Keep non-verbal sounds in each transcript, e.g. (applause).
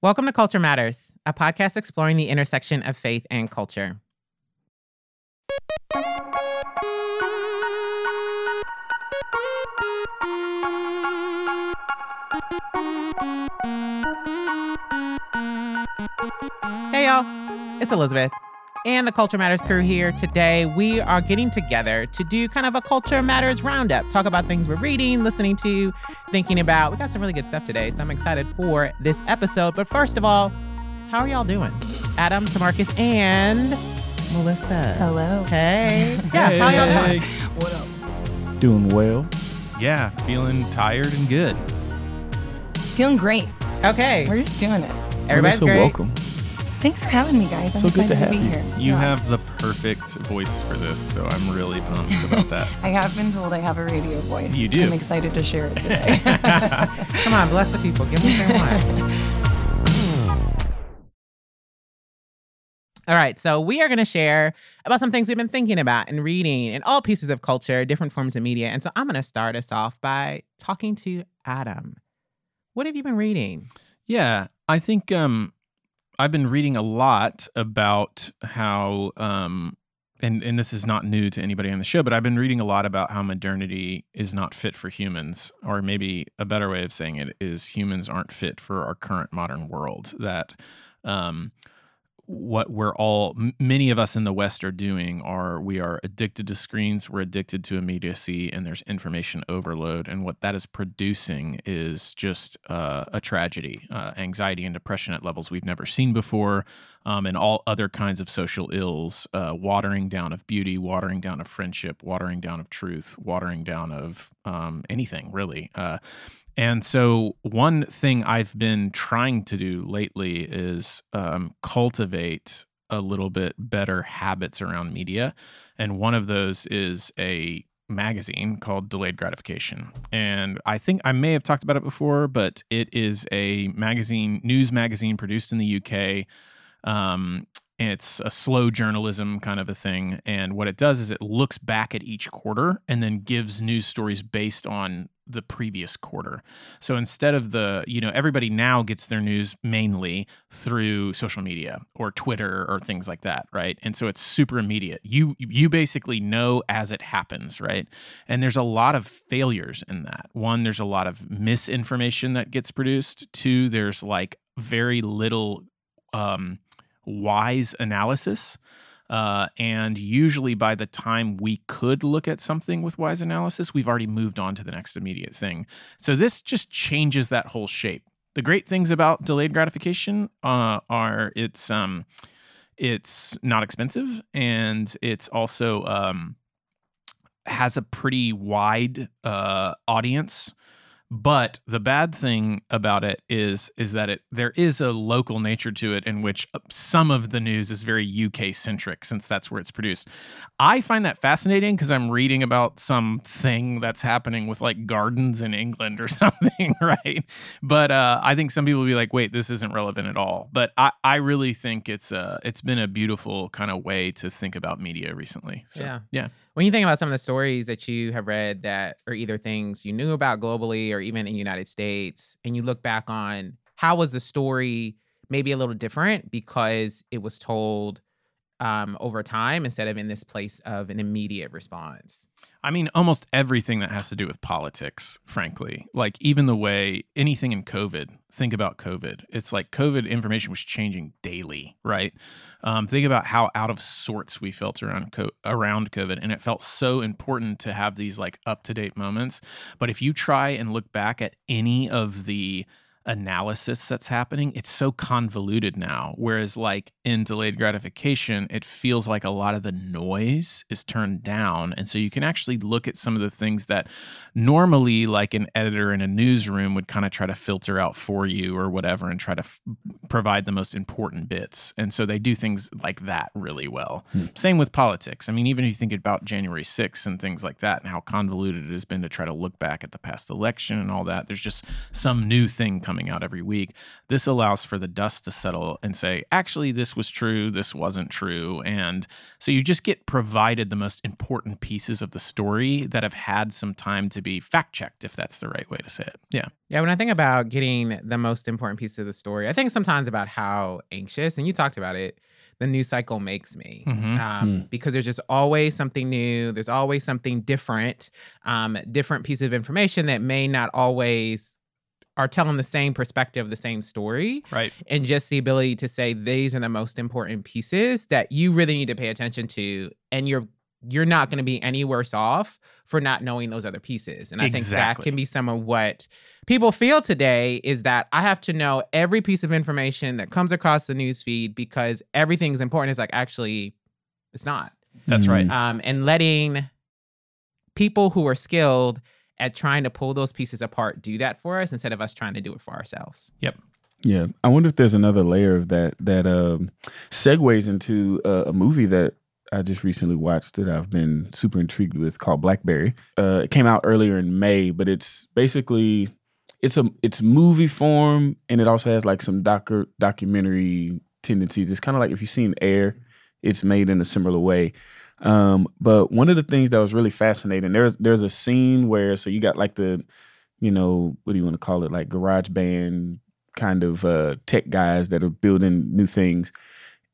Welcome to Culture Matters, a podcast exploring the intersection of faith and culture. Hey, y'all. It's Elizabeth and the Culture Matters crew here. Today, we are getting together to do kind of a Culture Matters roundup, talk about things we're reading, listening to, thinking about. We got some really good stuff today, so I'm excited for this episode. But first of all, how are y'all doing? Adam, Tamarcus, and Melissa. Hello. Hey. (laughs) Yeah, how y'all doing? What up? Doing well. Yeah, feeling tired and good. Feeling great. Okay. We're just doing it. Everybody's Melissa, great. welcome. Thanks for having me, guys. I'm So good excited to have be you. here. You Yeah. have the perfect voice for this, so I'm really pumped about that. (laughs) I have been told I have a radio voice. You do. I'm excited to share it today. (laughs) (laughs) Come on, bless the people. Give them their they want. All right, so we are going to share about some things we've been thinking about and reading in all pieces of culture, different forms of media. And so I'm going to start us off by talking to Adam. What have you been reading? Yeah, I think um, I've been reading a lot about how, um, and and this is not new to anybody on the show, but I've been reading a lot about how modernity is not fit for humans, or maybe a better way of saying it is humans aren't fit for our current modern world. That um, what we're all many of us in the west are doing are we are addicted to screens we're addicted to immediacy and there's information overload. And what that is producing is just uh, a tragedy uh, anxiety and depression at levels we've never seen before um, and all other kinds of social ills uh, watering down of beauty watering down of friendship watering down of truth watering down of um, anything really. Uh, and so, one thing I've been trying to do lately is um, cultivate a little bit better habits around media. And one of those is a magazine called Delayed Gratification. And I think I may have talked about it before, but it is a magazine, news magazine produced in the UK. Um, it's a slow journalism kind of a thing. And what it does is it looks back at each quarter and then gives news stories based on the previous quarter. So instead of the, you know, everybody now gets their news mainly through social media or Twitter or things like that, right? And so it's super immediate. You you basically know as it happens, right? And there's a lot of failures in that. One, there's a lot of misinformation that gets produced. Two, there's like very little um wise analysis. Uh, and usually, by the time we could look at something with wise analysis, we've already moved on to the next immediate thing. So, this just changes that whole shape. The great things about delayed gratification uh, are it's um, it's not expensive and it's also um, has a pretty wide uh, audience but the bad thing about it is is that it there is a local nature to it in which uh, some of the news is very UK centric since that's where it's produced. I find that fascinating because I'm reading about some thing that's happening with like gardens in England or (laughs) something, right? But uh, I think some people will be like, "Wait, this isn't relevant at all." But I, I really think it's a it's been a beautiful kind of way to think about media recently. So, Yeah. yeah. When you think about some of the stories that you have read that are either things you knew about globally or even in the United States, and you look back on how was the story maybe a little different because it was told um, over time instead of in this place of an immediate response. I mean, almost everything that has to do with politics, frankly. Like, even the way anything in COVID, think about COVID. It's like COVID information was changing daily, right? Um, think about how out of sorts we felt around, co- around COVID. And it felt so important to have these like up to date moments. But if you try and look back at any of the analysis that's happening, it's so convoluted now. Whereas, like in delayed gratification, it feels like a lot of the noise is turned down. And so you can actually look at some of the things that normally, like an editor in a newsroom would kind of try to filter out for you or whatever and try to f- provide the most important bits. And so they do things like that really well. Hmm. Same with politics. I mean, even if you think about January 6th and things like that and how convoluted it has been to try to look back at the past election and all that, there's just some new thing coming out every week. This allows for the dust to settle and say, actually, this was true, this wasn't true. And so you just get provided the most important pieces of the story that have had some time to be fact checked, if that's the right way to say it. Yeah. Yeah, when I think about getting the most important piece of the story, I think sometimes about how anxious, and you talked about it, the news cycle makes me. Mhm. Um, Because there's just always something new, there's always something different, um, different piece of information that may not always are telling the same perspective, the same story. Right. And just the ability to say these are the most important pieces that you really need to pay attention to. And you're you're not going to be any worse off for not knowing those other pieces. And I think that can be some of what people feel today is that I have to know every piece of information that comes across the news feed because everything's important. It's like actually it's not. That's right. Um, and letting people who are skilled at trying to pull those pieces apart do that for us instead of us trying to do it for ourselves. Yep. Yeah, I wonder if there's another layer of that that um, segues into uh, a movie that I just recently watched that I've been super intrigued with called Blackberry. Uh, it came out earlier in May, but it's basically it's a it's movie form and it also has like some docu- documentary tendencies. It's kind of like if you've seen Air, it's made in a similar way. Um, but one of the things that was really fascinating there's there's a scene where so you got like the you know what do you want to call it like garage band kind of uh, tech guys that are building new things,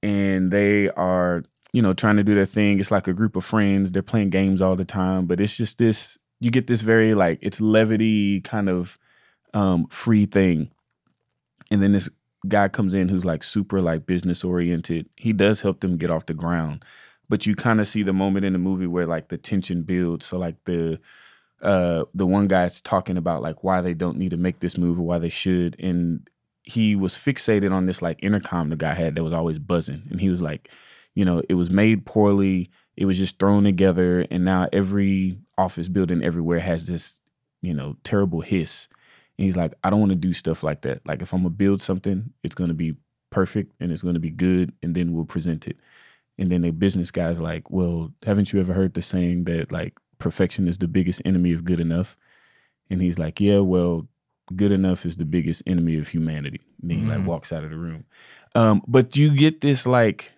and they are you know trying to do their thing. It's like a group of friends. They're playing games all the time, but it's just this. You get this very like it's levity kind of um, free thing, and then this guy comes in who's like super like business oriented. He does help them get off the ground, but you kind of see the moment in the movie where like the tension builds. So like the uh the one guy's talking about like why they don't need to make this move or why they should and he was fixated on this like intercom the guy had that was always buzzing. And he was like you know it was made poorly. It was just thrown together and now every office building everywhere has this you know terrible hiss. And he's like i don't want to do stuff like that. Like if i'm gonna build something it's gonna be perfect and it's gonna be good and then we'll present it and then the business guy's like well haven't you ever heard the saying that like perfection is the biggest enemy of good enough and he's like yeah well good enough is the biggest enemy of humanity. And then he like Mm. walks out of the room. Um, but you get this like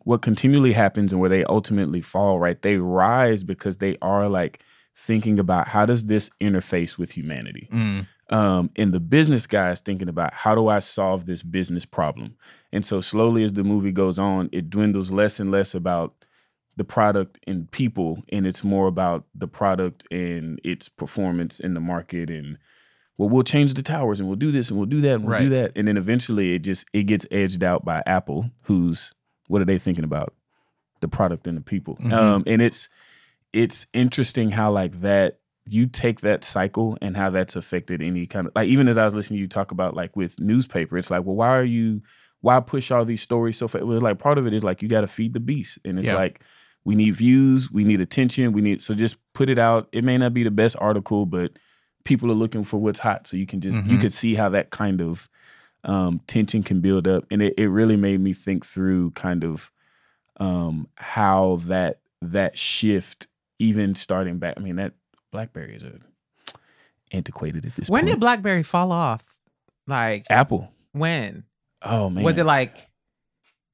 what continually happens and where they ultimately fall, right? They rise because they are like thinking about how does this interface with humanity? Mm. Um, and the business guy is thinking about how do I solve this business problem? And so slowly as the movie goes on, it dwindles less and less about the product and people, and it's more about the product and its performance in the market. And well, we'll change the towers and we'll do this and we'll do that and we'll do that. And then eventually it just it gets edged out by Apple, who's what are they thinking about? The product and the people. Mhm. Um, and it's it's interesting how like that you take that cycle and how that's affected any kind of like even as I was listening to you talk about like with newspaper, it's like, well, why are you why push all these stories so fast? Well, like part of it is like you got to feed the beast, and it's Yeah. like we need views, we need attention, we need so just put it out. It may not be the best article, but people are looking for what's hot, so you can just you Mhm. could see how that kind of um, tension can build up, and it, it really made me think through kind of um, how that that shift, even starting back. I mean, that BlackBerry is a antiquated at this When point. When did BlackBerry fall off? Like Apple? when? Oh man, Was it like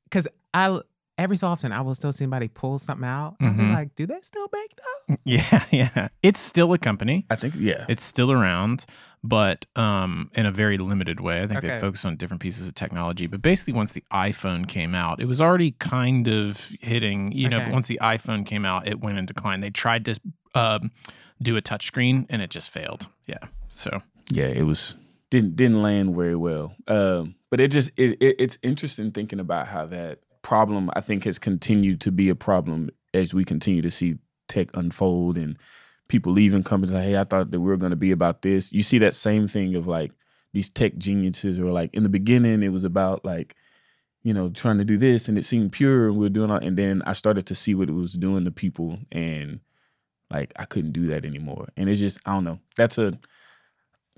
because I every so often I will still see somebody pull something out. I'll be like, do they still make those? (laughs) Yeah, yeah. It's still a company. I think yeah. It's still around, but um, in a very limited way. I think they Okay. focused on different pieces of technology. But basically, once the iPhone came out, it was already kind of hitting. You know, Okay. but once the iPhone came out, it went in decline. They tried to um, do a touchscreen, and it just failed. Yeah. So yeah, it was didn't didn't land very well. Um, but it just it, it it's interesting thinking about how that problem I think has continued to be a problem as we continue to see tech unfold and people leaving companies like, hey, I thought that we were going to be about this. You see that same thing of like these tech geniuses or like in the beginning it was about like you know trying to do this and it seemed pure and we are doing all and then I started to see what it was doing to people and like I couldn't do that anymore. And it's just I don't know. That's a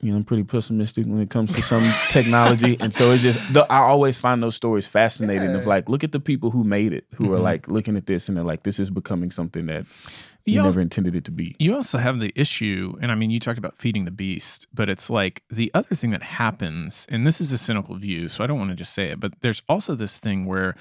you know, I'm pretty pessimistic when it comes to some (laughs) technology, and so it's just the, I always find those stories fascinating. Of like, look at the people who made it, who are Mhm. like looking at this and they're like, this is becoming something that you You al- never intended it to be. You also have the issue, and I mean, you talked about feeding the beast, but it's like the other thing that happens, and this is a cynical view, so I don't want to just say it, but there's also this thing where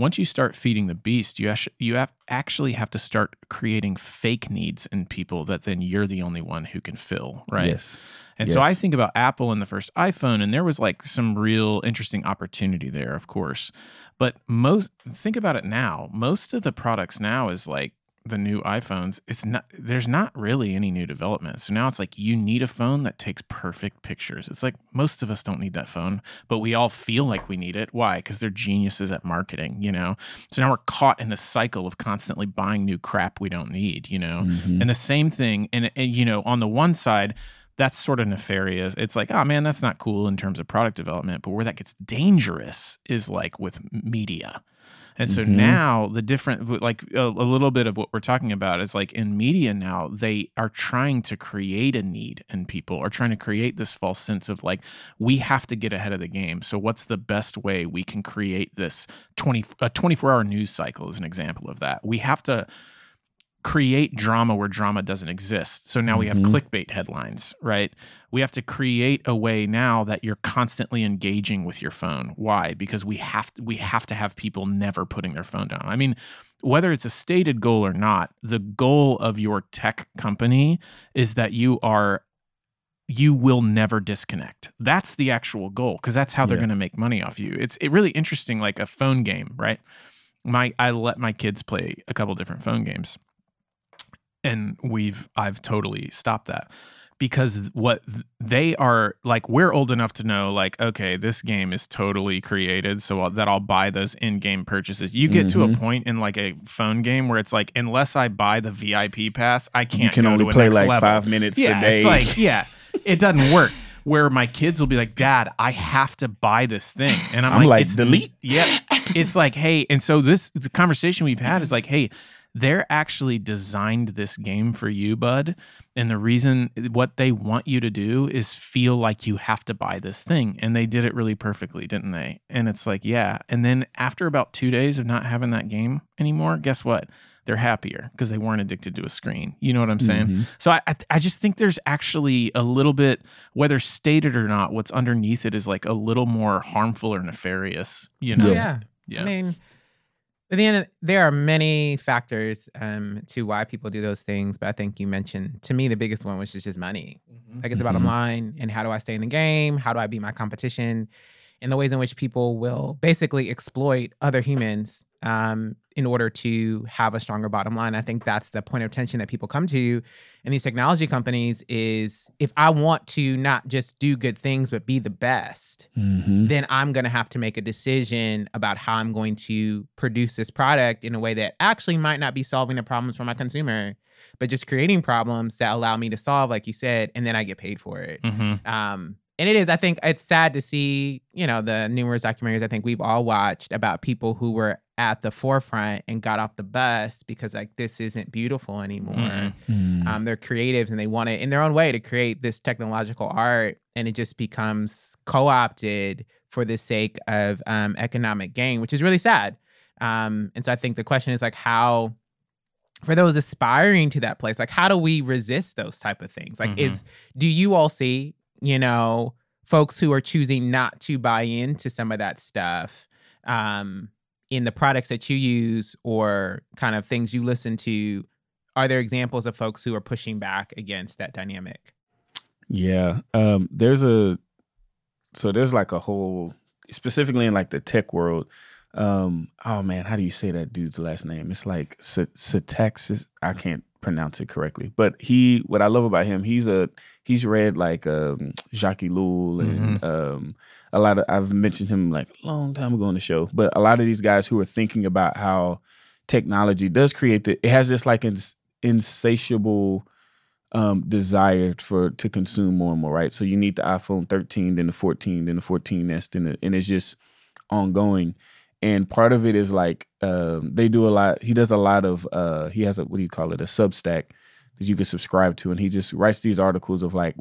once you start feeding the beast, you act- you have actually have to start creating fake needs in people that then you're the only one who can fill, right? Yes. And so I think about Apple and the first iPhone, and there was like some real interesting opportunity there, of course. But most think about it now. Most of the products now is like the new iPhones. It's not there's not really any new development. So now it's like you need a phone that takes perfect pictures. It's like most of us don't need that phone, but we all feel like we need it. Why? Because they're geniuses at marketing, you know. So now we're caught in the cycle of constantly buying new crap we don't need, you know. Mhm. And the same thing, and, and you know, on the one side, that's sort of nefarious. It's like, oh man, that's not cool in terms of product development. But where that gets dangerous is like with media. And so Mhm. now the different, like a, a little bit of what we're talking about is like in media now, they are trying to create a need in people, are trying to create this false sense of like, we have to get ahead of the game. So what's the best way we can create this 20, a 24 hour news cycle is an example of that. We have to create drama where drama doesn't exist. So now we have Mhm. clickbait headlines, right? We have to create a way now that you're constantly engaging with your phone. Why? Because we have to, we have to have people never putting their phone down. I mean, whether it's a stated goal or not, the goal of your tech company is that you are you will never disconnect. That's the actual goal because that's how they're Yeah. going to make money off you. It's it really interesting like a phone game, right? My I let my kids play a couple different phone games and we've I've totally stopped that because what they are like we're old enough to know like okay this game is totally created so I'll, that I'll buy those in-game purchases. You get to a Mhm. point in like a phone game where it's like unless I buy the VIP pass, I can't You can go only play like level. five minutes Yeah, a day. it's like yeah, (laughs) it doesn't work. Where my kids will be like, "Dad, I have to buy this thing," and I'm, I'm like, "It's "Delete." Yeah, it's like, hey, and so this the conversation we've had is (laughs) like, hey, they're actually designed this game for you, bud. And the reason what they want you to do is feel like you have to buy this thing. And they did it really perfectly, didn't they? And it's like, yeah. And then after about two days of not having that game anymore, guess what? They're happier because they weren't addicted to a screen. You know what I'm saying? Mhm. So I, I I just think there's actually a little bit, whether stated or not, what's underneath it is like a little more harmful or nefarious. You know? Yeah. yeah. I mean, at the end, there are many factors um, to why people do those things, but I think you mentioned to me the biggest one, which is just money. Like it's about bottom Mhm. line, and how do I stay in the game? How do I beat my competition? And the ways in which people will basically exploit other humans um, in order to have a stronger bottom line. I think that's the point of tension that people come to in these technology companies. Is if I want to not just do good things but be the best, Mhm. then I'm going to have to make a decision about how I'm going to produce this product in a way that actually might not be solving the problems for my consumer, but just creating problems that allow me to solve, like you said, and then I get paid for it. Mm-hmm. Um, and it is, I think it's sad to see, you know, the numerous documentaries I think we've all watched about people who were at the forefront and got off the bus because like this isn't beautiful anymore Mhm. Mhm. um, they're creatives and they want it in their own way to create this technological art and it just becomes co-opted for the sake of um, economic gain which is really sad um, and so i think the question is like how for those aspiring to that place like how do we resist those type of things like Mhm. is do you all see you know folks who are choosing not to buy into some of that stuff um, in the products that you use or kind of things you listen to are there examples of folks who are pushing back against that dynamic Yeah. Um, there's a so there's like a whole specifically in like the tech world. Um, oh man, how do you say that dude's last name? It's like Cetaxis. I can't pronounce it correctly. But he what I love about him, he's a he's read like um Jacques Ellul and um a lot of I've mentioned him like a long time ago on the show. But a lot of these guys who are thinking about how technology does create the it has this like ins- insatiable um, desire for to consume more and more, right? So you need the iPhone 13, then the 14, then the 14s, then the, and it's just ongoing. And part of it is like um, they do a lot. He does a lot of. Uh, he has a what do you call it? A Substack that you can subscribe to, and he just writes these articles of like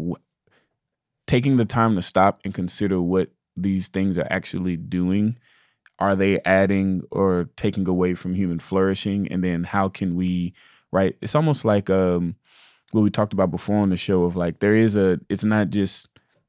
taking the time to stop and consider what these things are actually doing. Are they adding or taking away from human flourishing? And then how can we, right? It's almost like um, what we talked about before on the show of like there is a. It's not just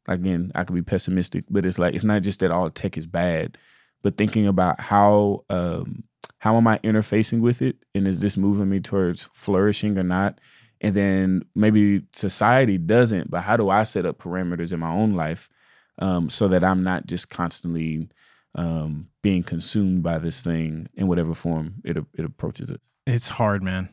again I could be pessimistic, but it's like it's not just that all tech is bad, but thinking about how um, how am I interfacing with it, and is this moving me towards flourishing or not? And then maybe society doesn't, but how do I set up parameters in my own life um, so that I'm not just constantly um, being consumed by this thing in whatever form it it approaches it. It's hard, man.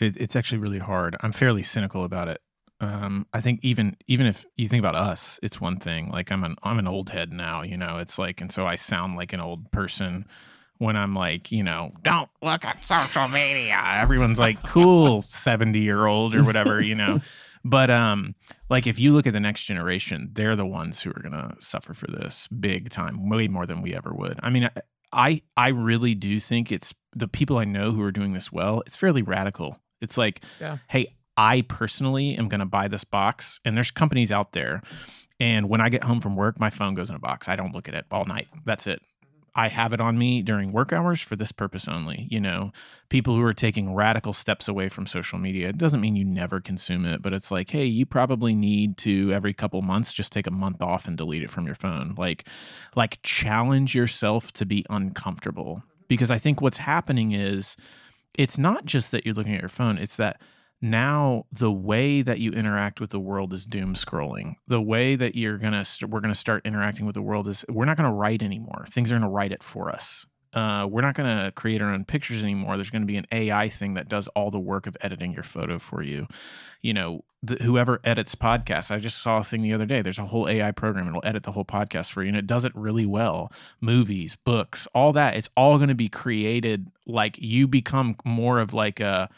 It, it's actually really hard. I'm fairly cynical about it. Um, I think even even if you think about us, it's one thing. Like I'm an I'm an old head now, you know. It's like, and so I sound like an old person when I'm like, you know, don't look at social media. Everyone's like, cool, 70 year old or whatever, you know. (laughs) But um, like if you look at the next generation, they're the ones who are gonna suffer for this big time, way more than we ever would. I mean, I I really do think it's the people I know who are doing this well. It's fairly radical. It's like, Yeah. hey, I personally am gonna buy this box, and there's companies out there. And when I get home from work, my phone goes in a box. I don't look at it all night. That's it. I have it on me during work hours for this purpose only. You know, people who are taking radical steps away from social media. It doesn't mean you never consume it, but it's like, hey, you probably need to every couple months just take a month off and delete it from your phone. Like, like challenge yourself to be uncomfortable. Because I think what's happening is it's not just that you're looking at your phone, it's that now the way that you interact with the world is doom scrolling. The way that you're gonna st- we're gonna start interacting with the world is we're not gonna write anymore. Things are gonna write it for us. Uh, we're not gonna create our own pictures anymore. There's gonna be an ai thing that does all the work of editing your photo for you. You know the, whoever edits podcasts i just saw a thing the other day. There's a whole ai program. It'll edit the whole podcast for you and it does it really well. Movies books all that it's all to be created like you become more of like a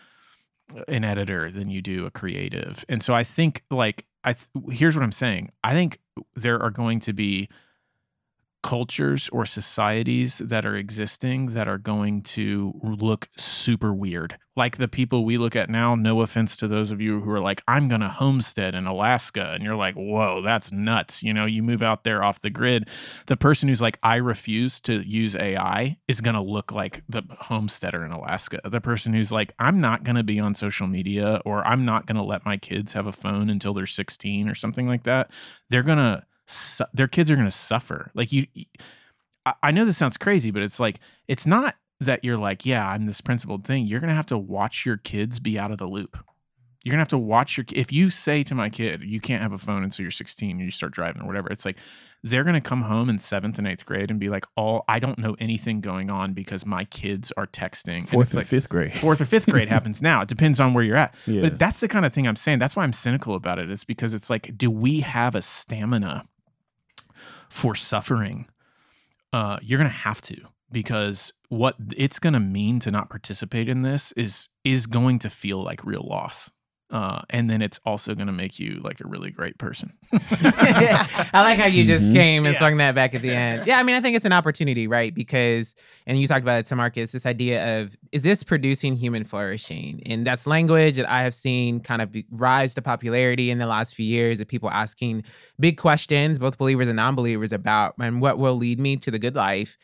an editor than you do a creative. And so I think like I th- here's what I'm saying. I think there are going to be cultures or societies that are existing that are going to look super weird. Like the people we look at now, no offense to those of you who are like, I'm going to homestead in Alaska. And you're like, whoa, that's nuts. You know, you move out there off the grid. The person who's like, I refuse to use AI is going to look like the homesteader in Alaska. The person who's like, I'm not going to be on social media or I'm not going to let my kids have a phone until they're 16 or something like that. They're going to, su- their kids are going to suffer. Like you, I, I know this sounds crazy, but it's like, it's not that you're like, yeah, I'm this principled thing. You're going to have to watch your kids be out of the loop. You're going to have to watch your, if you say to my kid, you can't have a phone until you're 16 and you start driving or whatever, it's like, they're going to come home in seventh and eighth grade and be like, "All I don't know anything going on because my kids are texting. And Fourth it's and like, fifth grade. fourth or fifth grade (laughs) happens now. It depends on where you're at. Yeah. But that's the kind of thing I'm saying. That's why I'm cynical about it, is because it's like, do we have a stamina for suffering? Uh, you're gonna have to because what it's gonna mean to not participate in this is is going to feel like real loss. Uh, and then it's also going to make you like a really great person. (laughs) (laughs) I like how you just Mhm. came and Yeah. swung that back at the end. Yeah, I mean, I think it's an opportunity, right? Because, and you talked about it, Tamarcus, this idea of is this producing human flourishing? And that's language that I have seen kind of be, rise to popularity in the last few years of people asking big questions, both believers and non believers, about and what will lead me to the good life.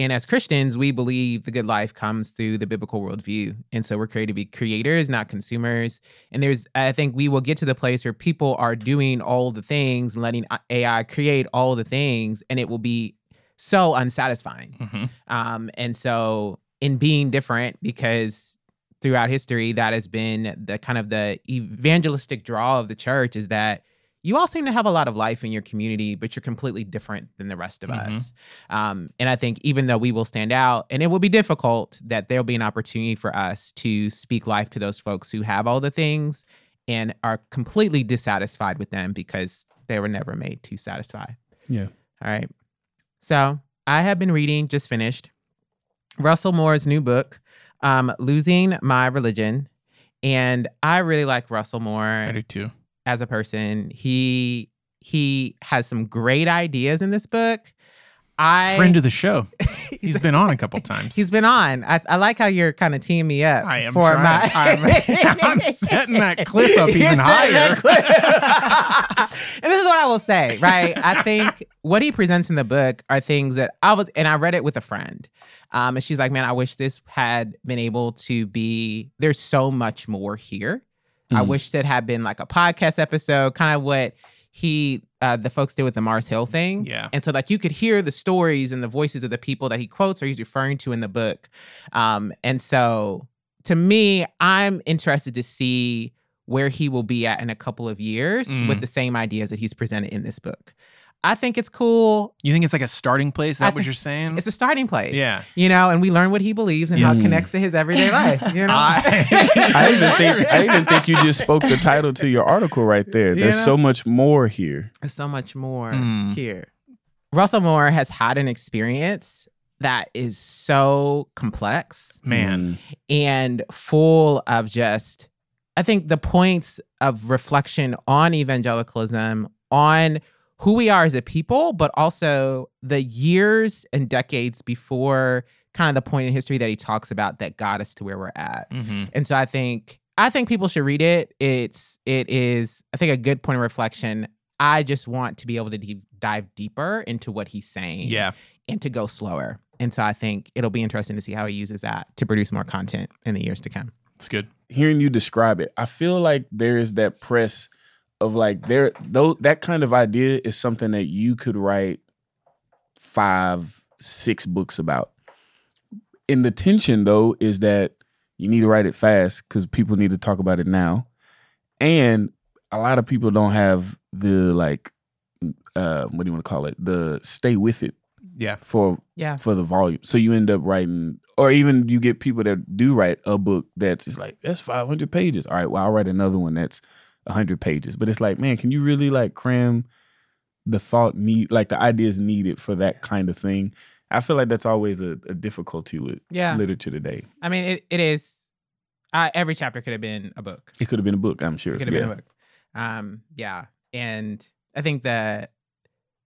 And as Christians, we believe the good life comes through the biblical worldview. And so we're created to be creators, not consumers. And there's, I think we will get to the place where people are doing all the things and letting AI create all the things, and it will be so unsatisfying. Mhm. Um, and so in being different, because throughout history, that has been the kind of the evangelistic draw of the church is that you all seem to have a lot of life in your community, but you're completely different than the rest of Mhm. us. Um, and I think even though we will stand out, and it will be difficult, that there'll be an opportunity for us to speak life to those folks who have all the things and are completely dissatisfied with them because they were never made to satisfy. Yeah. All right. So I have been reading, just finished, Russell Moore's new book, um, Losing My Religion. And I really like Russell Moore. I do too. As a person. He he has some great ideas in this book. I Friend of the show. (laughs) He's been on a couple times. He's been on. I, I like how you're kind of teeing me up. I am for trying. my. I'm- (laughs) I'm setting that cliff up (laughs) even higher. and this is what I will say, right? I think what he presents in the book are things that I was, and I read it with a friend. Um, and she's like, man, I wish this had been able to be, there's so much more here. I Mhm. wish it had been like a podcast episode, kind of what he, uh, the folks did with the Mars Hill thing. Yeah. And so, like, you could hear the stories and the voices of the people that he quotes or he's referring to in the book. Um, and so, to me, I'm interested to see where he will be at in a couple of years with Mm. the same ideas that he's presented in this book. I think it's cool. You think it's like a starting place? Is that I what you're saying? It's a starting place. Yeah. You know, and we learn what he believes and how it connects to his everyday life. You know? I (laughs) even (laughs) think I even think you just spoke the title to your article right there. You There's know? so much more here. There's so much more Mm. here. Russell Moore has had an experience that is so complex Man. and full of just, I think, the points of reflection on evangelicalism, on who we are as a people, but also the years and decades before kind of the point in history that he talks about that got us to where we're at. hmm And so I think I think people should read it. It's it is I think a good point of reflection. I just want to be able to de- dive deeper into what he's saying Yeah. and to go slower. And so I think it'll be interesting to see how he uses that to produce more content in the years to come. It's good. Hearing you describe it, I feel like there is that press of like there though that kind of idea is something that you could write five, six books about. And the tension though is that you need to write it fast because people need to talk about it now. And a lot of people don't have the like uh what do you want to call it? The stay with it Yeah. for Yeah. for the volume. So you end up writing, or even you get people that do write a book that's just like that's five hundred pages. All right, well I'll write another one that's hundred pages. But it's like, man, can you really like cram the thought need, like the ideas needed for that kind of thing? I feel like that's always a, a difficulty with Yeah. literature today. I mean, it, it is. Uh, every chapter could have been a book. It could have been a book, I'm sure. It could have Yeah. been a book. Um, yeah, and I think that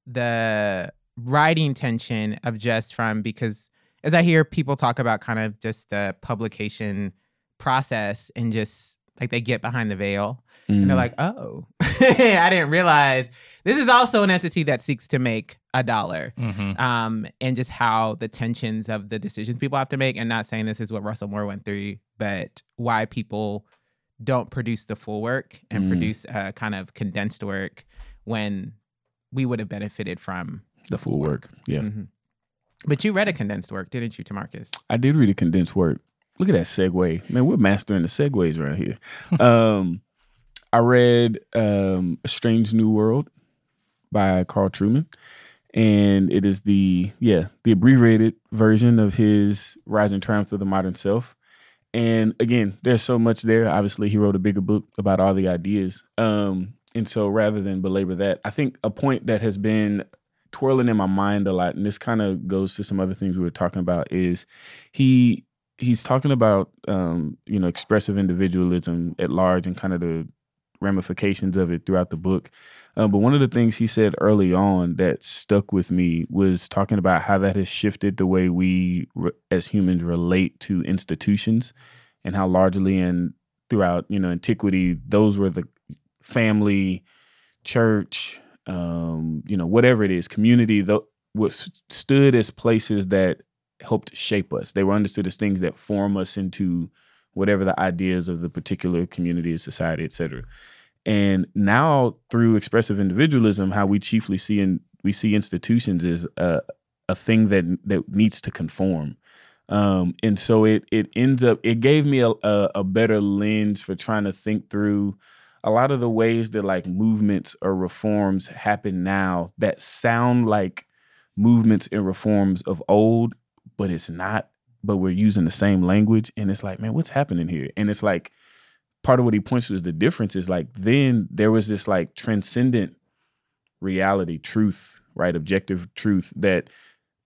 the writing tension of just from because as I hear people talk about kind of just the publication process and just like they get behind the veil and they're Mm. like, oh, (laughs) I didn't realize this is also an entity that seeks to make a dollar. hmm Um, and just how the tensions of the decisions people have to make, and not saying this is what Russell Moore went through, but why people don't produce the full work and Mm. produce a kind of condensed work when we would have benefited from the full work. Yeah. Mhm. But you read a condensed work, didn't you, Tamarcus? I did read a condensed work. Look at that segue. Man, we're mastering the segues around here. um, I read um, A Strange New World by Carl Trueman. And it is the, yeah, the abbreviated version of his Rise and Triumph of the Modern Self. And again, there's so much there. Obviously, he wrote a bigger book about all the ideas. Um, and so rather than belabor that, I think a point that has been twirling in my mind a lot, and this kind of goes to some other things we were talking about, is he he's talking about um, you know expressive individualism at large and kind of the ramifications of it throughout the book. Um, but one of the things he said early on that stuck with me was talking about how that has shifted the way we re- as humans relate to institutions and how largely and throughout you know antiquity those were the family church um you know whatever it is community though was stood as places that helped shape us. They were understood as things that form us into whatever the ideas of the particular community society etc and now through expressive individualism how we chiefly see in we see institutions is a, a thing that that needs to conform. Um and so it it ends up it gave me a, a a better lens for trying to think through a lot of the ways that like movements or reforms happen now that sound like movements and reforms of old but it's not but we're using the same language and it's like man what's happening here? And it's like part of what he points to is the difference is like then there was this like transcendent reality truth right? Objective truth that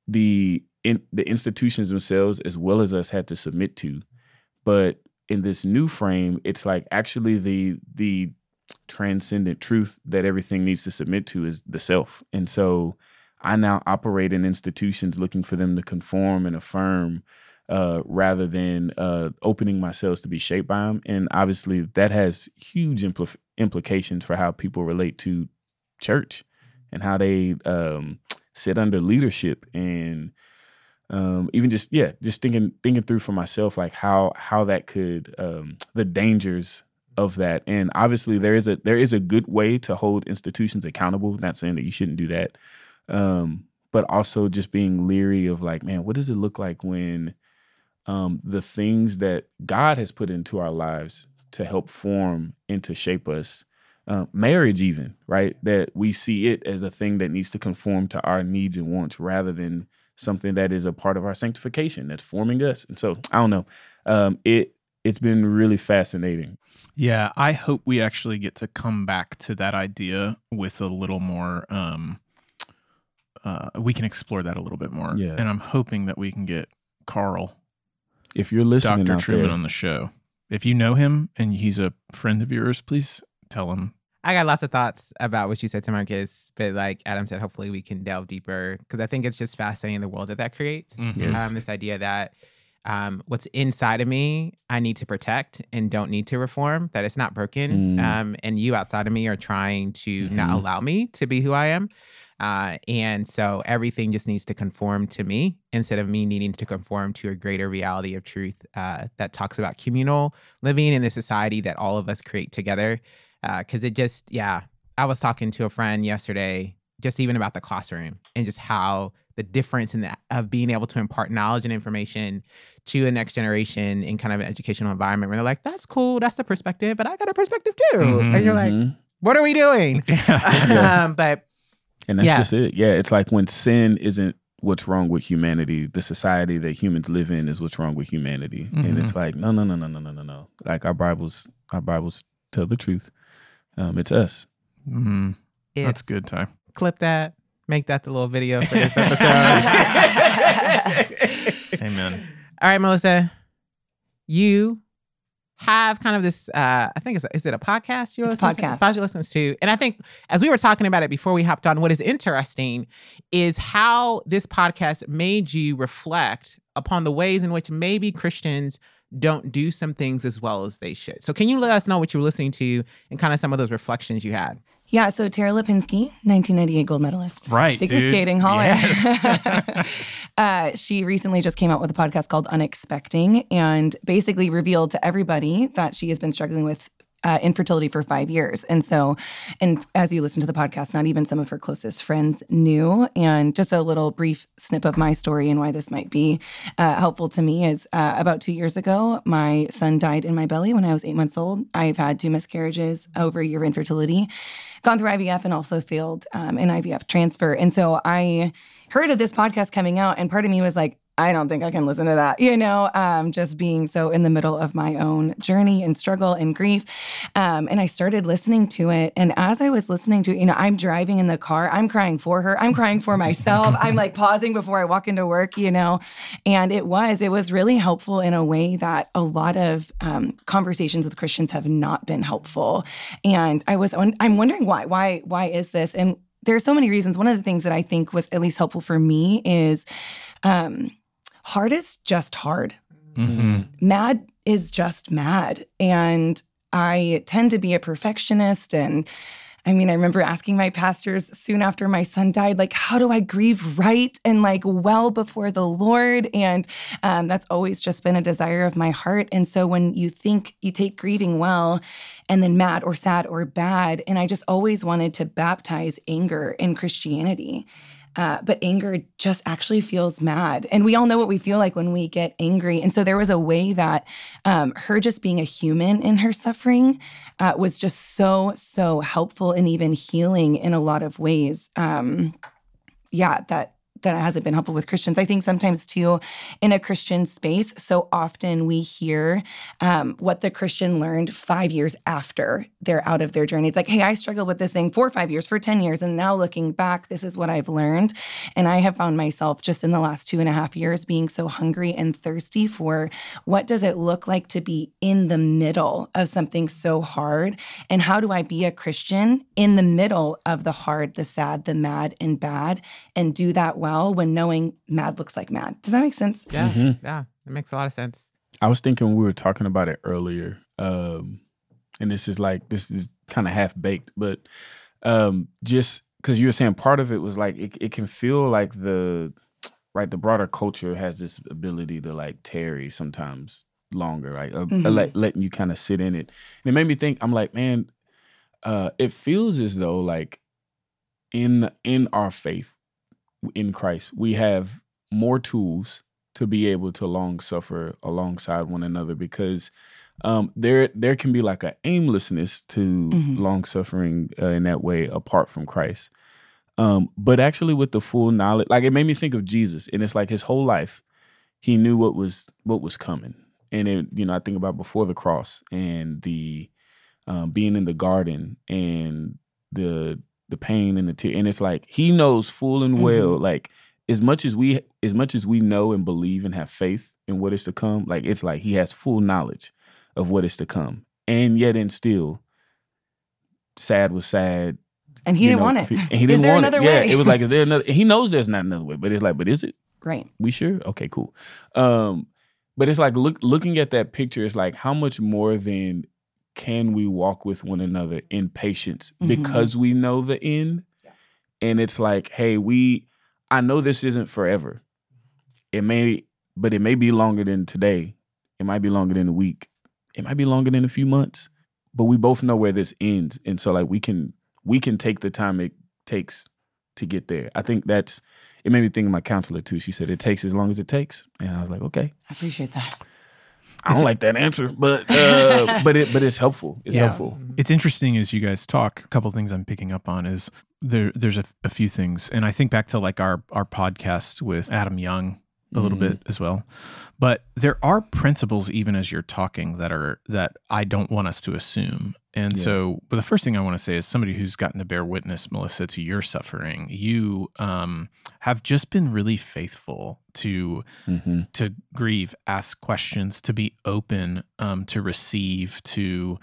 the in the institutions themselves as well as us had to submit to. But in this new frame it's like actually the the transcendent truth that everything needs to submit to is the self. And so I now operate in institutions looking for them to conform and affirm uh, rather than uh, opening myself to be shaped by them. And obviously, that has huge impl- implications for how people relate to church and how they um, sit under leadership and um, even just yeah, just thinking thinking through for myself like how how that could um, the dangers of that. And obviously, there is a there is a good way to hold institutions accountable. Not saying that you shouldn't do that, um, but also just being leery of like, man, what does it look like when um, the things that God has put into our lives to help form and to shape us uh, marriage even right? That we see it as a thing that needs to conform to our needs and wants rather than something that is a part of our sanctification that's forming us. And so i don't know. Um, it it's been really fascinating. Yeah, I hope we actually get to come back to that idea with a little more. Um, uh, we can explore that a little bit more. Yeah. and I'm hoping that we can get Carl, if you're listening Doctor out Trueman, there, on the show. If you know him and he's a friend of yours, please tell him. I got lots of thoughts about what you said Tamarcus, but like Adam said, hopefully we can delve deeper because I think it's just fascinating the world that that creates. Mhm. Yes. Um, this idea that um, what's inside of me, I need to protect and don't need to reform, that it's not broken. Mm. Um, and you outside of me are trying to not Mhm. allow me to be who I am. Uh, and so everything just needs to conform to me instead of me needing to conform to a greater reality of truth uh, that talks about communal living in the society that all of us create together. Because it just, yeah, I was talking to a friend yesterday, just even about the classroom and just how the difference in that of being able to impart knowledge and information to the next generation in kind of an educational environment where they're like, that's cool, that's a perspective, but I got a perspective too. Mhm. And you're like, Mhm. what are we doing? (laughs) (laughs) Yeah. um, but and that's Yeah. just it yeah it's like when sin isn't what's wrong with humanity the society that humans live in is what's wrong with humanity and it's like no no no no no no no no like our bibles our bibles tell the truth um, it's us Mm-hmm. That's it's- good, time. Clip that. Make that the little video for this (laughs) episode. (laughs) (laughs) Amen. All right, Melissa. You have kind of this. Uh, I think it's is it a podcast you're a listening to? podcast. You listen to, and I think as we were talking about it before we hopped on, what is interesting is how this podcast made you reflect upon the ways in which maybe Christians don't do some things as well as they should. So, can you let us know what you were listening to and kind of some of those reflections you had? Yeah, so Tara Lipinski, 1998 gold medalist. Right, Figure dude. skating, holler. Yes. (laughs) (laughs) uh, she recently just came out with a podcast called Unexpecting and basically revealed to everybody that she has been struggling with uh, infertility for five years. And so, and as you listen to the podcast, not even some of her closest friends knew. And just a little brief snip of my story and why this might be uh, helpful to me is uh, about two years ago, my son died in my belly when I was eight months old. I've had two miscarriages, over a year of infertility, gone through IVF, and also failed um, an IVF transfer. And so I heard of this podcast coming out, and part of me was like, I don't think I can listen to that, you know, um, just being so in the middle of my own journey and struggle and grief. Um, and I started listening to it. And as I was listening to it, you know, I'm driving in the car, I'm crying for her, I'm crying for myself. I'm like pausing before I walk into work, you know. And it was, it was really helpful in a way that a lot of um, conversations with Christians have not been helpful. And I was, I'm wondering why, why, why is this? And there's so many reasons. One of the things that I think was at least helpful for me is um, hard is just hard. hmm Mad is just mad. And I tend to be a perfectionist. And I mean, I remember asking my pastors soon after my son died, like, how do I grieve right and like well before the Lord? And um, that's always just been a desire of my heart. And so when you think you take grieving well and then mad or sad or bad, and I just always wanted to baptize anger in Christianity. Uh, but anger just actually feels mad. And we all know what we feel like when we get angry. And so there was a way that um, her just being a human in her suffering uh, was just so, so helpful and even healing in a lot of ways. Um, yeah, that that hasn't been helpful with Christians. I think sometimes too, in a Christian space, so often we hear um, what the Christian learned five years after they're out of their journey. It's like, hey, I struggled with this thing for five years, for 10 years. And now looking back, this is what I've learned. And I have found myself just in the last two and a half years being so hungry and thirsty for what does it look like to be in the middle of something so hard? And how do I be a Christian in the middle of the hard, the sad, the mad, and bad, and do that well? Well when knowing mad looks like mad. Does that make sense? Yeah. Mm-hmm. Yeah. It makes a lot of sense. I was thinking we were talking about it earlier. Um, and this is like this is kind of half baked, but um, just because you were saying part of it was like it, it can feel like the right the broader culture has this ability to like tarry sometimes longer, right? Uh, mm-hmm. let, letting you kind of sit in it. And it made me think. I'm like, man, uh, it feels as though like in in our faith in Christ, we have more tools to be able to long suffer alongside one another because um, there there can be like an aimlessness to mm-hmm. long suffering uh, in that way apart from Christ. Um, but actually, with the full knowledge, like it made me think of Jesus, and it's like his whole life, he knew what was what was coming, and it, you know, I think about before the cross and the um, being in the garden and the the pain and the tear. And it's like he knows full and well, mm-hmm. like as much as we as much as we know and believe and have faith in what is to come, like it's like he has full knowledge of what is to come. And yet and still, sad was sad. And he didn't know, want it. And he didn't want it. Way? Yeah, it was like is there another (laughs) he knows there's not another way, but it's like, but is it? Right. We sure? Okay, cool. Um, but it's like look looking at that picture, it's like how much more than can we walk with one another in patience mm-hmm. because we know the end? Yeah. And it's like, hey, we, I know this isn't forever. It may, but it may be longer than today. It might be longer than a week. It might be longer than a few months. But we both know where this ends, and so like we can we can take the time it takes to get there. I think that's it made me think of my counselor too. She said it takes as long as it takes, and I was like, okay, I appreciate that. I don't like that answer, but uh, (laughs) but it but it's helpful. It's yeah. helpful. It's interesting as you guys talk. A couple things I'm picking up on is there. There's a, a, few things, and I think back to like our our podcast with Adam Young a little mm-hmm. bit as well. But there are principles even as you're talking that are that I don't want us to assume. And yeah. so, but the first thing I want to say is somebody who's gotten to bear witness, Melissa, to your suffering. You um, have just been really faithful to mm-hmm. to grieve, ask questions, to be open, um, to receive, to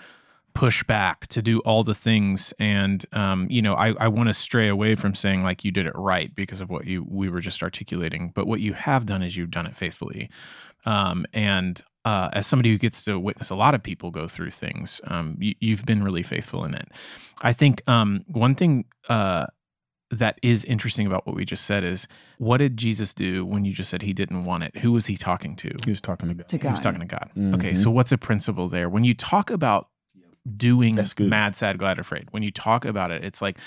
push back to do all the things and um, you know i, I want to stray away from saying like you did it right because of what you we were just articulating but what you have done is you've done it faithfully um, and uh, as somebody who gets to witness a lot of people go through things um, you, have been really faithful in it i think um, one thing uh, that is interesting about what we just said is what did Jesus do when you just said he didn't want it? Who was he talking to? He was talking to God. To God. He was talking to God. Mm-hmm. Okay, so what's a principle there? When you talk about doing mad, sad, glad, afraid. When you talk about it, it's like,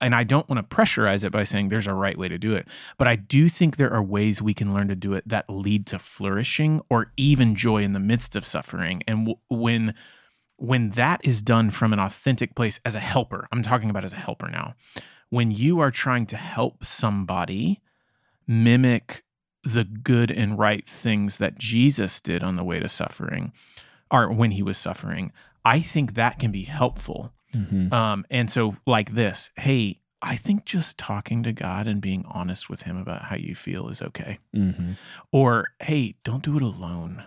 and I don't want to pressurize it by saying there's a right way to do it, but I do think there are ways we can learn to do it that lead to flourishing or even joy in the midst of suffering. And w- when when that is done from an authentic place as a helper, I'm talking about as a helper now. When you are trying to help somebody mimic the good and right things that Jesus did on the way to suffering, or when he was suffering, I think that can be helpful. Mm-hmm. Um, and so, like this, hey, I think just talking to God and being honest with Him about how you feel is okay. Mm-hmm. Or, hey, don't do it alone.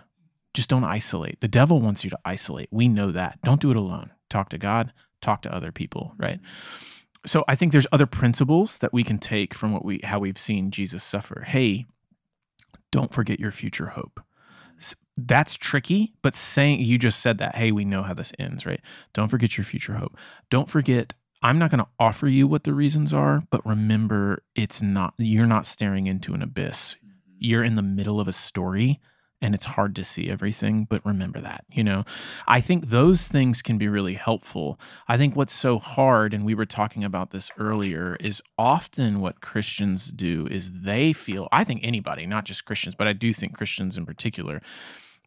Just don't isolate. The devil wants you to isolate. We know that. Don't do it alone. Talk to God, talk to other people, right? So I think there's other principles that we can take from what we how we've seen Jesus suffer. Hey, don't forget your future hope that's tricky, but saying you just said that, hey, we know how this ends, right? Don't forget your future hope. Don't forget, I'm not going to offer you what the reasons are, but remember, it's not, you're not staring into an abyss. Mm-hmm. You're in the middle of a story and it's hard to see everything, but remember that, you know? I think those things can be really helpful. I think what's so hard, and we were talking about this earlier, is often what Christians do is they feel, I think anybody, not just Christians, but I do think Christians in particular,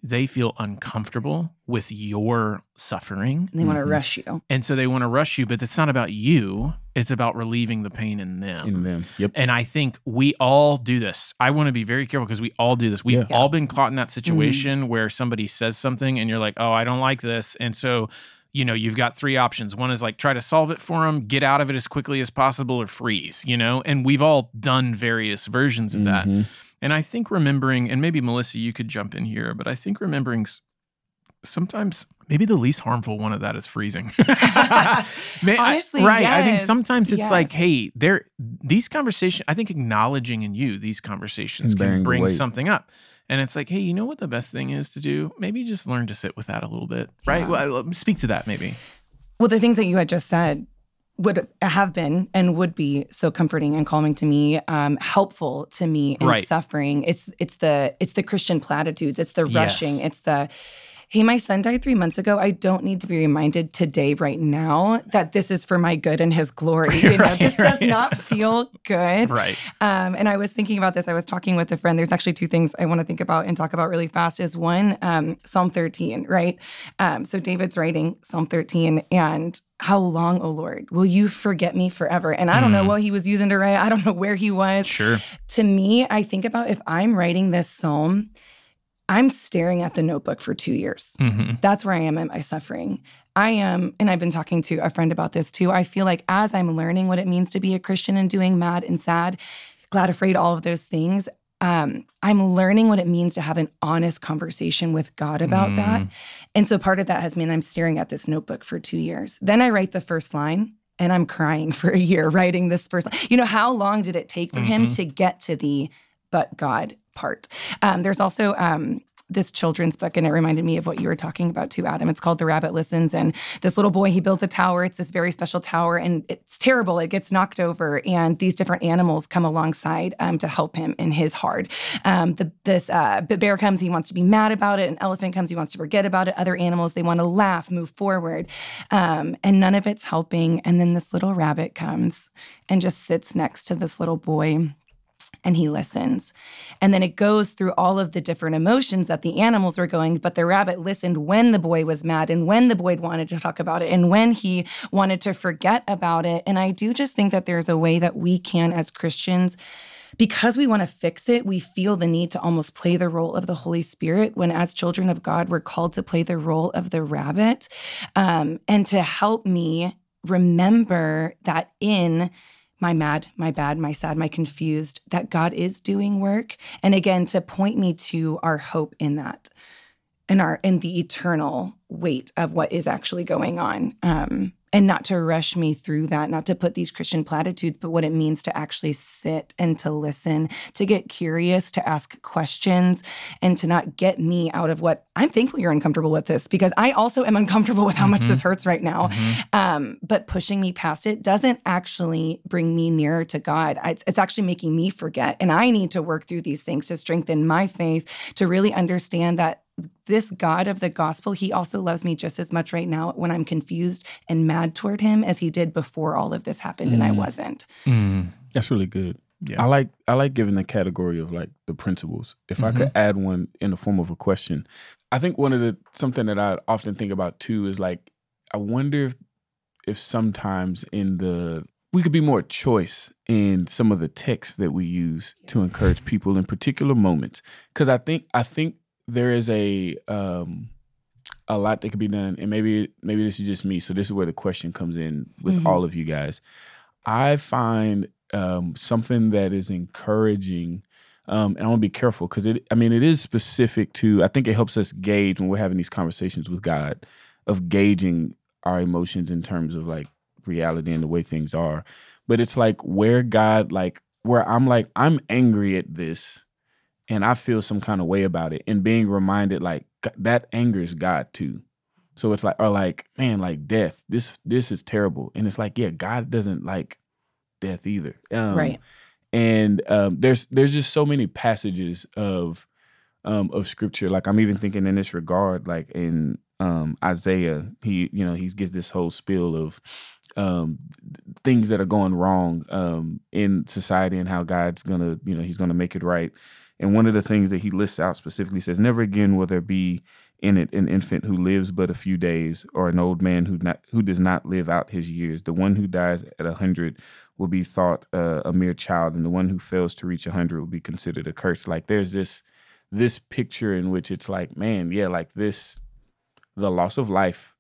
they feel uncomfortable with your suffering. And they want to Mhm. rush you. And so they want to rush you, but it's not about you. It's about relieving the pain in them. in them. Yep. And I think we all do this. I want to be very careful because we all do this. We've Yeah. all been caught in that situation where somebody says something and you're like, oh, I don't like this. And so, you know, you've got three options. One is like try to solve it for them, get out of it as quickly as possible, or freeze, you know? And we've all done various versions of that. And I think remembering, and maybe Melissa, you could jump in here, but I think remembering sometimes maybe the least harmful one of that is freezing. (laughs) May- I- Honestly, right. I think sometimes it's like, hey, there these conversations, I think acknowledging in you these conversations And can bring weight. something up. And it's like, hey, you know what the best thing is to do? Maybe just learn to sit with that a little bit. Right. Yeah. Well, I- speak to that maybe. Well, the things that you had just said would have been and would be so comforting and calming to me, um, helpful to me in Right. suffering. It's it's the it's the Christian platitudes. It's the Yes. rushing. It's the hey, my son died three months ago. I don't need to be reminded today, right now, that this is for my good and His glory. (laughs) You know, Right, this does not feel good. Right. Um, and I was thinking about this. I was talking with a friend. There's actually two things I want to think about and talk about really fast. Is one um, Psalm 13, right? Um, so David's writing Psalm 13, and how long, O Lord, will you forget me forever? And I don't know Mm. what he was using to write. I don't know where he was. Sure. To me, I think about if I'm writing this psalm, I'm staring at the notebook for two years. hmm That's where I am in my suffering. I am, and I've been talking to a friend about this too. I feel like as I'm learning what it means to be a Christian and doing mad and sad, glad, afraid, all of those things, um, I'm learning what it means to have an honest conversation with God about that. Mm. And so part of that has been I'm staring at this notebook for two years. Then I write the first line and I'm crying (laughs) for a year writing this first line. You know, how long did it take for him Mhm. to get to the but God part? Um, there's also um, this children's book, and it reminded me of what you were talking about too, Adam. It's called The Rabbit Listens. And this little boy, he builds a tower. It's this very special tower, and it's terrible. It gets knocked over, and these different animals come alongside um, to help him in his hard. Um, the, this uh, bear comes, he wants to be mad about it. An elephant comes, he wants to forget about it. Other animals, they want to laugh, move forward, um, and none of it's helping. And then this little rabbit comes and just sits next to this little boy and he listens. And then it goes through all of the different emotions that the animals were going, but the rabbit listened when the boy was mad and when the boy wanted to talk about it and when he wanted to forget about it. And I do just think that there's a way that we can, as Christians, because we want to fix it, we feel the need to almost play the role of the Holy Spirit when, as children of God, we're called to play the role of the rabbit um, and to help me remember that in my mad, my bad, my sad, my confused, that God is doing work. And again, to point me to our hope in that and our in the eternal weight of what is actually going on. Um, and not to rush me through that, not to put these Christian platitudes, but what it means to actually sit and to listen, to get curious, to ask questions, and to not get me out of what I'm thankful you're uncomfortable with this because I also am uncomfortable with how much Mhm. this hurts right now. Mhm. Um, but pushing me past it doesn't actually bring me nearer to God. It's, it's actually making me forget. And I need to work through these things to strengthen my faith, to really understand that this God of the gospel, he also loves me just as much right now when I'm confused and mad toward him as he did before all of this happened and I Mm. wasn't. Mm. That's really good. Yeah. I like I like giving the category of like the principles. If I could add one in the form of a question, I think one of the something that I often think about too is like I wonder if if sometimes in the we could be more choice in some of the texts that we use to encourage people in particular moments because I think I think there is a um a lot that could be done and maybe maybe this is just me so this is where the question comes in with Mhm. all of you guys I find um, something that is encouraging, um, and I want to be careful because it. I mean, it is specific to. I think it helps us gauge when we're having these conversations with God, of gauging our emotions in terms of like reality and the way things are. But it's like where God, like where I'm like I'm angry at this, and I feel some kind of way about it, and being reminded like that angers God too. So it's like, or like, man, like death. This this is terrible, and it's like, yeah, God doesn't like death either. Um, right. And um, there's there's just so many passages of um, of scripture. Like I'm even thinking in this regard, like in um, Isaiah, he you know he gives this whole spiel of um, things that are going wrong um, in society and how God's gonna you know he's gonna make it right. And one of the things that he lists out specifically says, Never again will there be in it an infant who lives but a few days, or an old man who not who does not live out his years. The one who dies at a hundred will be thought uh, a mere child, and the one who fails to reach a hundred will be considered a curse. Like there's this this picture in which it's like, man, yeah, like this, the loss of life,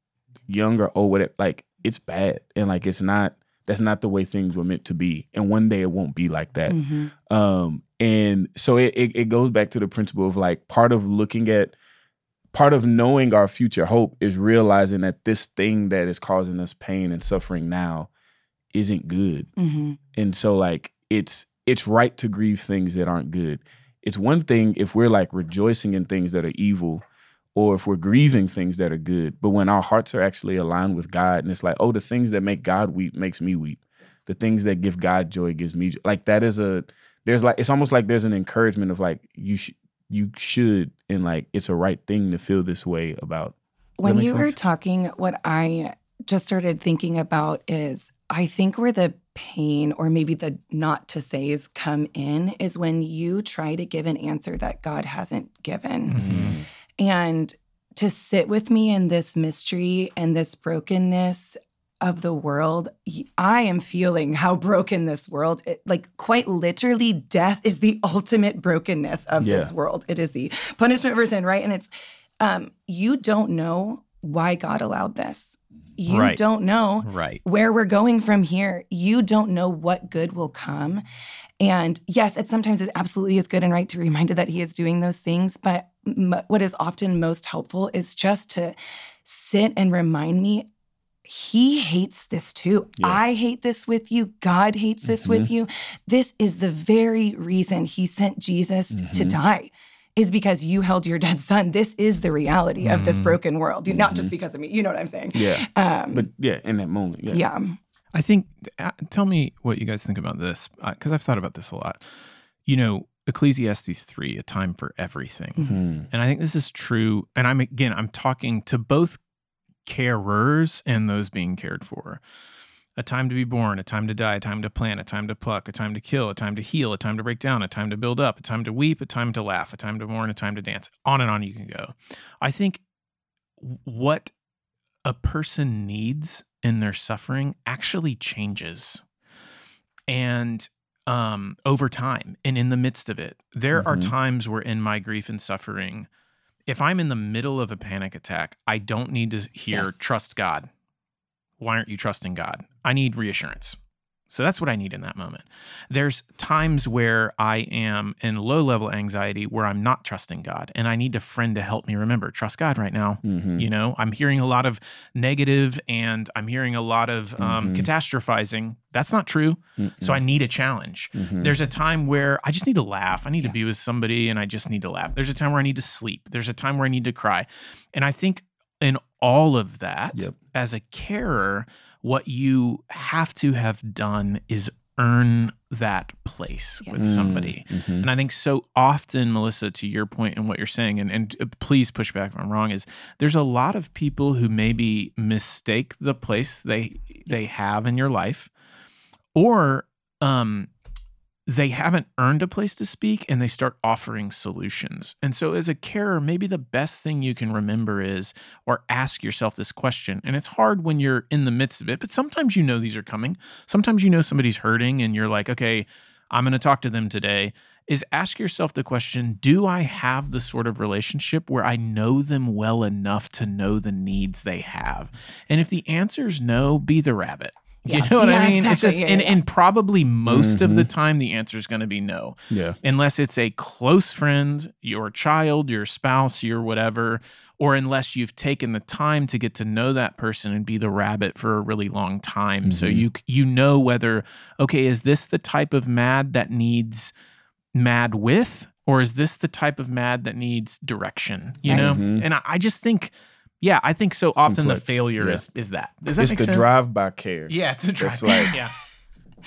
young or old, whatever, like it's bad, and like it's not. That's not the way things were meant to be, and one day it won't be like that. Mhm. Um, and so it, it it goes back to the principle of like part of looking at part of knowing our future hope is realizing that this thing that is causing us pain and suffering now isn't good. Mhm. And so like it's it's right to grieve things that aren't good. It's one thing if we're like rejoicing in things that are evil or if we're grieving things that are good. But when our hearts are actually aligned with God and it's like, oh, the things that make God weep makes me weep. The things that give God joy gives me joy. Like that is a there's like it's almost like there's an encouragement of like you should you should and like it's a right thing to feel this way about When make you were talking, what I just started thinking about is I think where the pain or maybe the not to says come in is when you try to give an answer that God hasn't given. Mhm. And to sit with me in this mystery and this brokenness of the world, I am feeling how broken this world, it, like quite literally, death is the ultimate brokenness of this world. It is the punishment for sin, right? And it's, um, you don't know why God allowed this. You Right. don't know Right. where we're going from here. You don't know what good will come. And yes, it sometimes it absolutely is good and right to remind that he is doing those things. But m- what is often most helpful is just to sit and remind me he hates this too. Yeah. I hate this with you. God hates this with you. This is the very reason he sent Jesus to Mhm. die. Is because you held your dead son. This is the reality of this Mhm. broken world. Not just because of me. You know what I'm saying? yeah. Um, But yeah, in that moment, yeah. yeah. I think, uh, tell me what you guys think about this, because I've thought about this a lot. You know, Ecclesiastes 3, a time for everything. Mhm. And I think this is true. And I'm, again, I'm talking to both carers and those being cared for. A time to be born, a time to die, a time to plant, a time to pluck, a time to kill, a time to heal, a time to break down, a time to build up, a time to weep, a time to laugh, a time to mourn, a time to dance. On and on you can go. I think what a person needs in their suffering actually changes. And um, over time and in the midst of it, there are Mhm. times where in my grief and suffering, if I'm in the middle of a panic attack, I don't need to hear Yes. trust God. Why aren't you trusting God? I need reassurance. So that's what I need in that moment. There's times where I am in low level anxiety where I'm not trusting God and I need a friend to help me remember trust God right now. Mhm. You know, I'm hearing a lot of negative and I'm hearing a lot of um, Mhm. catastrophizing. That's not true. So I need a challenge. Mhm. There's a time where I just need to laugh. I need Yeah. to be with somebody and I just need to laugh. There's a time where I need to sleep. There's a time where I need to cry. And I think in all of that, Yep. as a carer, what you have to have done is earn that place with Yes. somebody. Mhm. And I think so often, Melissa, to your point and what you're saying, and, and uh, please push back if I'm wrong, is there's a lot of people who maybe mistake the place they they have in your life, or um, they haven't earned a place to speak and they start offering solutions. And so, as a carer, maybe the best thing you can remember is, or ask yourself this question. And it's hard when you're in the midst of it, but sometimes you know these are coming. Sometimes you know somebody's hurting and you're like, okay, I'm going to talk to them today. Is ask yourself the question Do I have the sort of relationship where I know them well enough to know the needs they have? And if the answer is no, be the rabbit. (laughs) You know what Yeah, I mean? It's just, Yeah, and, yeah. and probably most of the Mhm. time, the answer is going to be no yeah. unless it's a close friend, your child, your spouse, your whatever, or unless you've taken the time to get to know that person and be the rabbit for a really long time. So Mhm. you you know whether okay, is this the type of mad that needs mad with, or is this the type of mad that needs direction? You Right. know, Mhm. and I, I just think, yeah, I think so often the failure Yeah. is is that. Does that It's make the sense? drive by care. Yeah, it's a drive. It's like- (laughs) yeah.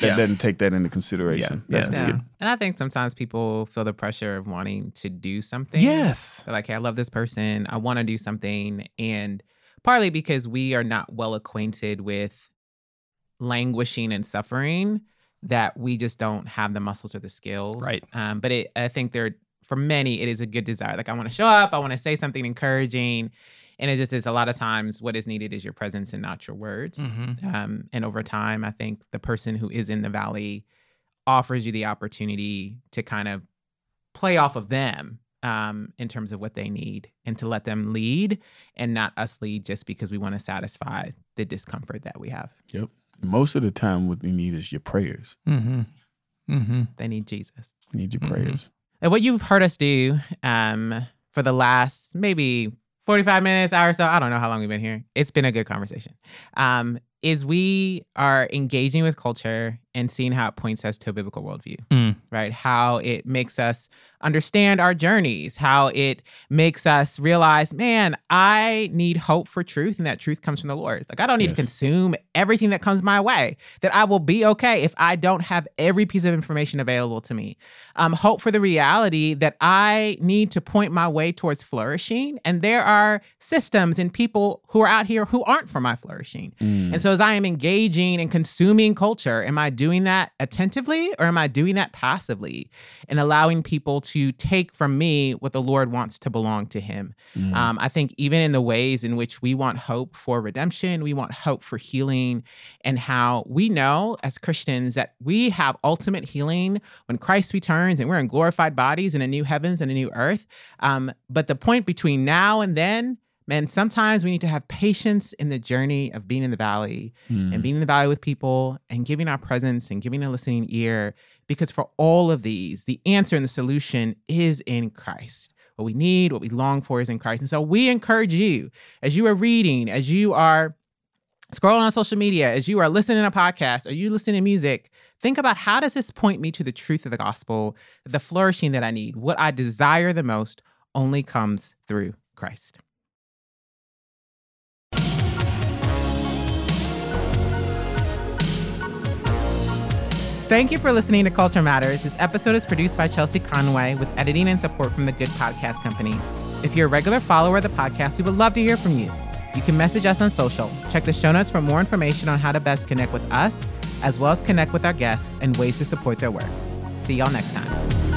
That Yeah. doesn't take that into consideration. Yeah. That's Yeah. good. And I think sometimes people feel the pressure of wanting to do something. Yes. They're like, hey, I love this person. I want to do something. And partly because we are not well acquainted with languishing and suffering, that we just don't have the muscles or the skills. Right. Um, but it, I think there, for many, it is a good desire. Like, I want to show up, I want to say something encouraging. And it just is a lot of times what is needed is your presence and not your words. Mhm. Um, and over time, I think the person who is in the valley offers you the opportunity to kind of play off of them um, in terms of what they need and to let them lead and not us lead just because we want to satisfy the discomfort that we have. Yep. Most of the time, what you need is your prayers. Mm-hmm. Mm-hmm. They need Jesus. You need your Mhm. prayers. And what you've heard us do um, for the last maybe 45 minutes, hour so, I don't know how long we've been here. It's been a good conversation. Um, is we are engaging with culture and seeing how it points us to a biblical worldview, Mm. right? How it makes us understand our journeys, how it makes us realize, man, I need hope for truth, and that truth comes from the Lord. Like, I don't need Yes. to consume everything that comes my way, that I will be okay if I don't have every piece of information available to me. Um, hope for the reality that I need to point my way towards flourishing, and there are systems and people who are out here who aren't for my flourishing. Mm. And so, as I am engaging and consuming culture, am I doing that attentively or am I doing that passively and allowing people to take from me what the Lord wants to belong to Him? Mm. Um, I think even in the ways in which we want hope for redemption, we want hope for healing, and how we know as Christians that we have ultimate healing when Christ returns and we're in glorified bodies in a new heavens and a new earth. Um, but the point between now and then, man, sometimes we need to have patience in the journey of being in the valley Mm. and being in the valley with people and giving our presence and giving a listening ear. Because for all of these, the answer and the solution is in Christ. What we need, what we long for is in Christ. And so we encourage you as you are reading, as you are scrolling on social media, as you are listening to a podcast, or you listening to music, think about how does this point me to the truth of the gospel, the flourishing that I need, what I desire the most only comes through Christ. Thank you for listening to Culture Matters. This episode is produced by Chelsea Conway with editing and support from the Good Podcast Company. If you're a regular follower of the podcast, we would love to hear from you. You can message us on social. Check the show notes for more information on how to best connect with us, as well as connect with our guests and ways to support their work. See y'all next time.